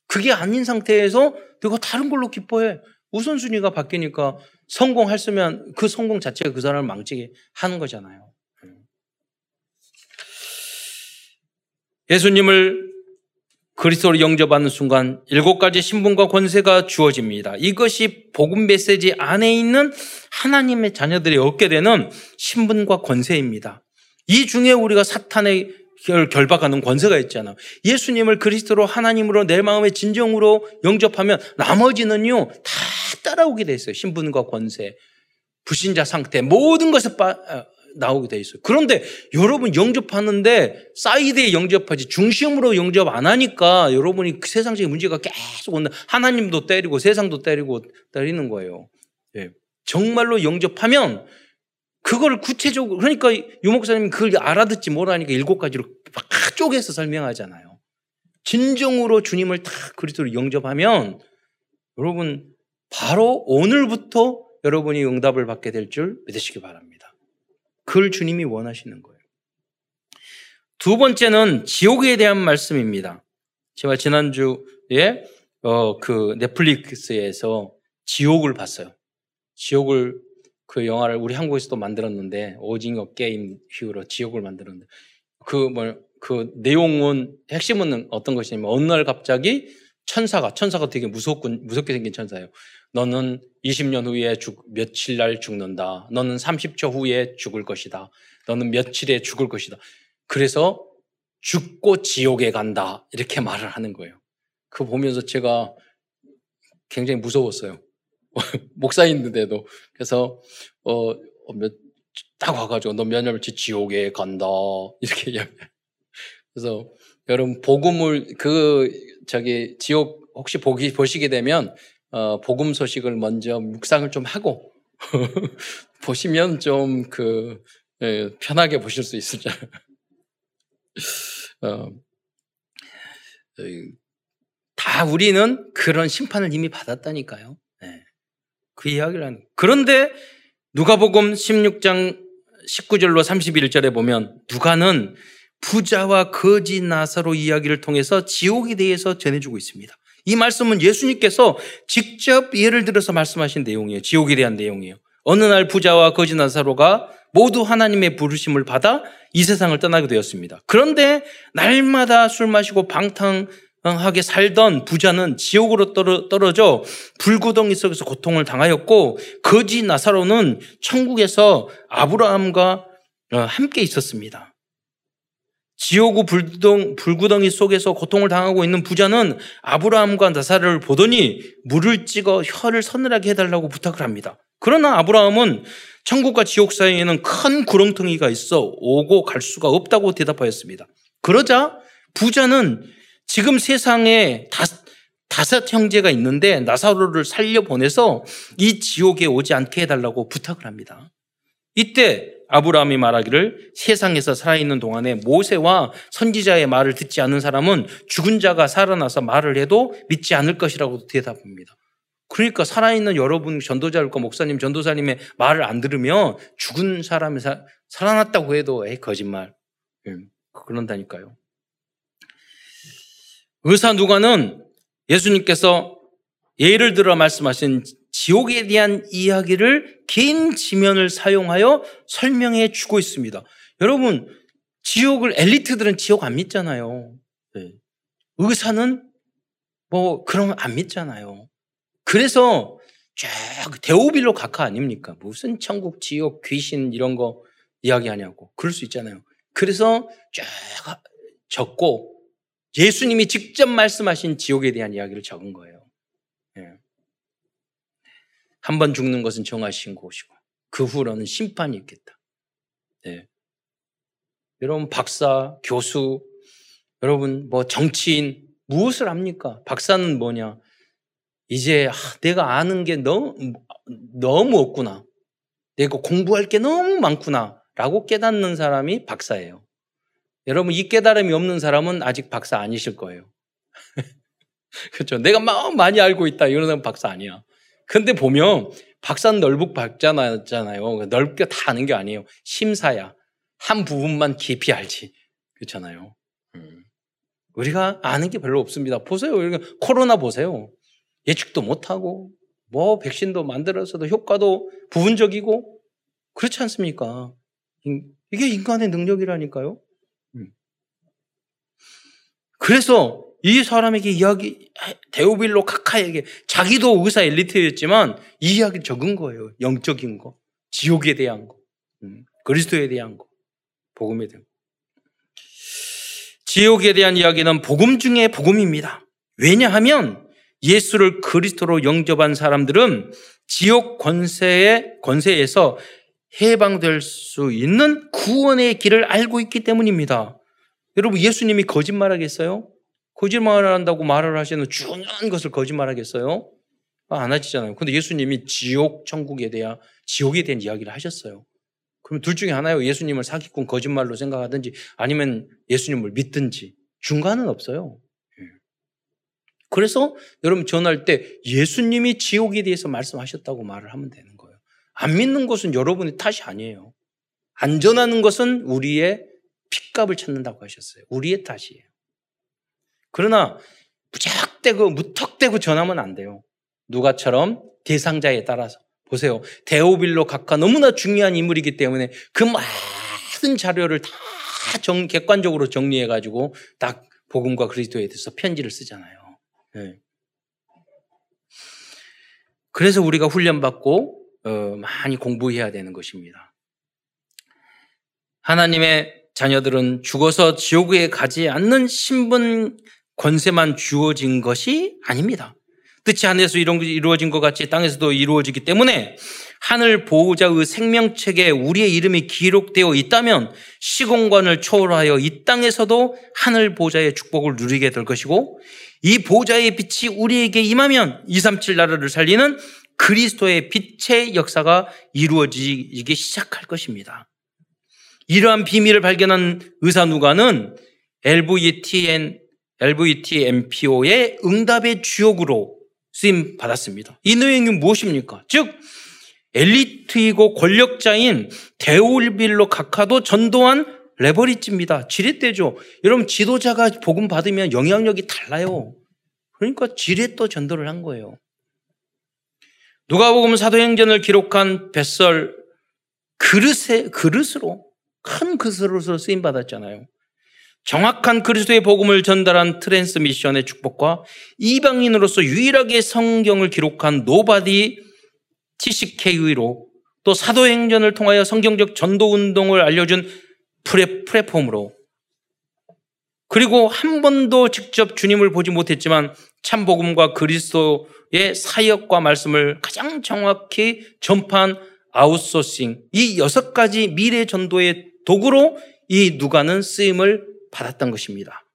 그게 아닌 상태에서 내가 다른 걸로 기뻐해. 우선순위가 바뀌니까 성공했으면 그 성공 자체가 그 사람을 망치게 하는 거잖아요. 예수님을 그리스도로 영접하는 순간 일곱 가지 신분과 권세가 주어집니다. 이것이 복음 메시지 안에 있는 하나님의 자녀들이 얻게 되는 신분과 권세입니다. 이 중에 우리가 사탄의 결박하는 권세가 있잖아. 예수님을 그리스도로 하나님으로 내 마음의 진정으로 영접하면 나머지는요 다 따라오게 돼 있어요. 신분과 권세, 불신자 상태 모든 것을 빠, 어, 나오게 돼 있어요. 그런데 여러분 영접하는데 사이드에 영접하지 중심으로 영접 안 하니까 여러분이 그 세상적인 문제가 계속 온다. 하나님도 때리고 세상도 때리고 때리는 거예요. 예. 정말로 영접하면 그걸 구체적으로 그러니까 유 목사님이 그걸 알아듣지 못하니까 일곱 가지로 막 쪼개서 설명하잖아요. 진정으로 주님을 다 그리스도로 영접하면 여러분 바로 오늘부터 여러분이 응답을 받게 될 줄 믿으시기 바랍니다. 그걸 주님이 원하시는 거예요. 두 번째는 지옥에 대한 말씀입니다. 제가 지난주에 어, 그 넷플릭스에서 지옥을 봤어요. 지옥을 그 영화를 우리 한국에서도 만들었는데 오징어 게임 휘우로 지옥을 만들었는데 그뭐그 내용은 핵심은 어떤 것이냐면 어느 날 갑자기 천사가 천사가 되게 무섭고 무섭게 생긴 천사예요. 너는 20년 후에 죽, 며칠 날 죽는다. 너는 30초 후에 죽을 것이다. 너는 며칠에 죽을 것이다. 그래서 죽고 지옥에 간다. 이렇게 말을 하는 거예요. 그 보면서 제가 굉장히 무서웠어요. <laughs> 목사인데도 그래서 어, 어 몇, 와가지고 너몇 년치 지옥에 간다 <laughs> 이렇게 이야기. 그래서 여러분 복음을 그 저기 지옥 혹시 보기 보시게 되면 어, 복음 소식을 먼저 묵상을 좀 하고 <laughs> 보시면 좀그 예, 편하게 보실 수 있을 줄. 어, 다 우리는 그런 심판을 이미 받았다니까요. 그 이야기를 하는. 그런데 누가복음 16장 19절로 31절에 보면 누가는 부자와 거지 나사로 이야기를 통해서 지옥에 대해서 전해주고 있습니다. 이 말씀은 예수님께서 직접 예를 들어서 말씀하신 내용이에요. 지옥에 대한 내용이에요. 어느 날 부자와 거지 나사로가 모두 하나님의 부르심을 받아 이 세상을 떠나게 되었습니다. 그런데 날마다 술 마시고 방탕 하게 살던 부자는 지옥으로 떨어져 불구덩이 속에서 고통을 당하였고 거지 나사로는 천국에서 아브라함과 어, 함께 있었습니다. 지옥의 불구덩, 불구덩이 속에서 고통을 당하고 있는 부자는 아브라함과 나사로를 보더니 물을 찍어 혀를 서늘하게 해달라고 부탁을 합니다. 그러나 아브라함은 천국과 지옥 사이에는 큰 구렁텅이가 있어 오고 갈 수가 없다고 대답하였습니다. 그러자 부자는 지금 세상에 다섯, 다섯 형제가 있는데 나사로를 살려보내서 이 지옥에 오지 않게 해달라고 부탁을 합니다. 이때 아브라함이 말하기를 세상에서 살아있는 동안에 모세와 선지자의 말을 듣지 않는 사람은 죽은 자가 살아나서 말을 해도 믿지 않을 것이라고 대답합니다. 그러니까 살아있는 여러분 전도자일까 목사님 전도사님의 말을 안 들으면 죽은 사람이 사, 살아났다고 해도 에이 거짓말 음, 그런다니까요. 의사 누가는 예수님께서 예를 들어 말씀하신 지옥에 대한 이야기를 긴 지면을 사용하여 설명해 주고 있습니다. 여러분, 지옥을, 엘리트들은 지옥 안 믿잖아요. 네. 의사는 뭐 그런 거 안 믿잖아요. 그래서 쫙 대오빌로 각하 아닙니까? 무슨 천국, 지옥, 귀신 이런 거 이야기하냐고. 그럴 수 있잖아요. 그래서 쫙 적고 예수님이 직접 말씀하신 지옥에 대한 이야기를 적은 거예요. 예. 한번 죽는 것은 정하신 곳이고 그 후로는 심판이 있겠다. 예. 여러분 박사, 교수, 여러분 뭐 정치인 무엇을 합니까? 박사는 뭐냐? 이제 아, 내가 아는 게 너무 너무 없구나. 내가 공부할 게 너무 많구나라고 깨닫는 사람이 박사예요. 여러분 이 깨달음이 없는 사람은 아직 박사 아니실 거예요. <laughs> 그렇죠. 내가 막 많이 알고 있다 이러는 사람 박사 아니야. 근데 보면 박사는 넓고 밝잖아요. 넓게 다 아는 게 아니에요. 심사야. 한 부분만 깊이 알지. 그렇잖아요. 음. 우리가 아는 게 별로 없습니다. 보세요. 코로나 보세요. 예측도 못하고, 뭐, 백신도 만들어서도 효과도 부분적이고, 그렇지 않습니까? 이게 인간의 능력이라니까요. 음. 그래서 이 사람에게 이야기, 데오빌로 카카에게 자기도 의사 엘리트였지만 이 이야기를 적은 거예요. 영적인 거. 지옥에 대한 거. 음. 그리스도에 대한 거. 복음에 대한 거. 지옥에 대한 이야기는 복음 중에 복음입니다. 왜냐하면 예수를 그리스도로 영접한 사람들은 지옥 권세의 권세에서 해방될 수 있는 구원의 길을 알고 있기 때문입니다. 여러분 예수님이 거짓말하겠어요? 거짓말한다고 말을 하시는 중요한 것을 거짓말하겠어요? 아, 안 하시잖아요. 근데 예수님이 지옥 천국에 대한 지옥에 대한 이야기를 하셨어요. 그럼 둘 중에 하나요. 예수님을 사기꾼 거짓말로 생각하든지 아니면 예수님을 믿든지 중간은 없어요. 예. 그래서 여러분 전할 때 예수님이 지옥에 대해서 말씀하셨다고 말을 하면 되는 거예요. 안 믿는 것은 여러분의 탓이 아니에요. 안 전하는 것은 우리의 핏값을 찾는다고 하셨어요. 우리의 탓이에요. 그러나 무작대고 무턱대고 전하면 안 돼요. 누가처럼 대상자에 따라서 보세요. 데오빌로 각하 너무나 중요한 인물이기 때문에 그 많은 자료를 다 정, 객관적으로 정리해가지고 딱 복음과 그리스도에 대해서 편지를 쓰잖아요. 네. 그래서 우리가 훈련받고 어, 많이 공부해야 되는 것입니다. 하나님의 자녀들은 죽어서 지옥에 가지 않는 신분 권세만 주어진 것이 아닙니다. 뜻이 하늘에서 이루어진 것 같이 땅에서도 이루어지기 때문에 하늘 보호자의 생명책에 우리의 이름이 기록되어 있다면 시공간을 초월하여 이 땅에서도 하늘 보호자의 축복을 누리게 될 것이고 이 보호자의 빛이 우리에게 임하면 237 나라를 살리는 그리스도의 빛의 역사가 이루어지기 시작할 것입니다. 이러한 비밀을 발견한 의사 누가는 LVTN, LVTMPO의 응답의 주역으로 쓰임 받았습니다. 이 내용이 무엇입니까? 즉 엘리트이고 권력자인 데올빌로 각하도 전도한 레버리지입니다. 지렛대죠. 여러분 지도자가 복음 받으면 영향력이 달라요. 그러니까 지렛도 전도를 한 거예요. 누가복음 사도행전을 기록한 vessel 그릇에 그릇으로 큰 그릇으로 쓰임 받았잖아요. 정확한 그리스도의 복음을 전달한 transmission의 축복과 이방인으로서 유일하게 성경을 기록한 nobody TCK의로 또 사도행전을 통하여 성경적 전도 운동을 알려준 프레, 프레폼으로 그리고 한 번도 직접 주님을 보지 못했지만 참 복음과 그리스도의 사역과 말씀을 가장 정확히 전파한 아웃소싱 이 여섯 가지 미래 전도의 도구로 이 누가는 쓰임을 받았던 것입니다.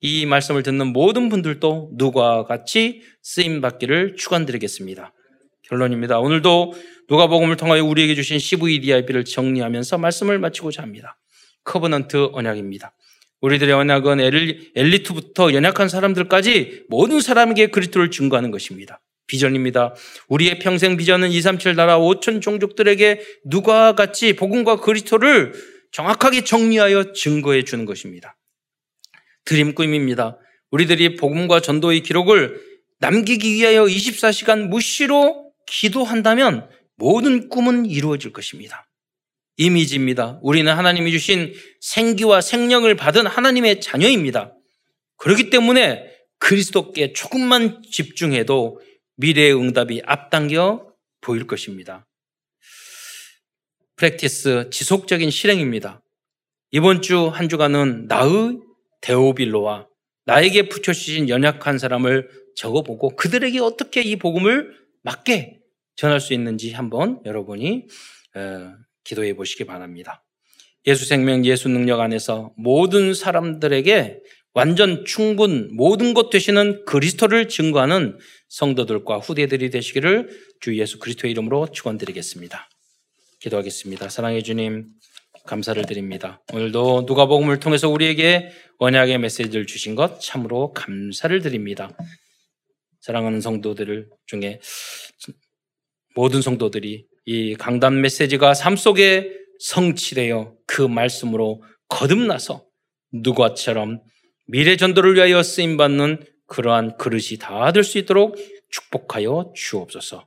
이 말씀을 듣는 모든 분들도 누가 같이 쓰임 받기를 축원드리겠습니다. 결론입니다. 오늘도 누가복음을 통하여 우리에게 주신 CVDIP를 정리하면서 말씀을 마치고자 합니다. Covenant 언약입니다. 우리들의 언약은 엘리트부터 연약한 사람들까지 모든 사람에게 그리스도를 증거하는 것입니다. 비전입니다. 우리의 평생 비전은 237 나라 5천 종족들에게 누가 같이 복음과 그리스도를 정확하게 정리하여 증거해 주는 것입니다. Dream 꿈입니다. 우리들이 복음과 전도의 기록을 남기기 위하여 24시간 무시로 기도한다면 모든 꿈은 이루어질 것입니다. 이미지입니다. 우리는 하나님이 주신 생기와 생명을 받은 하나님의 자녀입니다. 그렇기 때문에 그리스도께 조금만 집중해도 미래의 응답이 앞당겨 보일 것입니다. 프랙티스 지속적인 실행입니다. 이번 주 한 주간은 나의 데오빌로와 나에게 붙여주신 연약한 사람을 적어보고 그들에게 어떻게 이 복음을 맞게 전할 수 있는지 한번 여러분이 어, 기도해 보시기 바랍니다. 예수 생명, 예수 능력 안에서 모든 사람들에게 완전 충분 모든 것 되시는 그리스도를 증거하는 성도들과 후대들이 되시기를 주 예수 그리스도의 이름으로 축원드리겠습니다. 기도하겠습니다. 사랑해 주님 감사를 드립니다. 오늘도 누가복음을 통해서 우리에게 언약의 메시지를 주신 것 참으로 감사를 드립니다. 사랑하는 성도들 중에 모든 성도들이 이 강단 메시지가 삶 속에 성취되어 그 말씀으로 거듭나서 누가처럼 미래 전도를 위하여 쓰임 받는 그러한 그릇이 다 될 수 있도록 축복하여 주옵소서.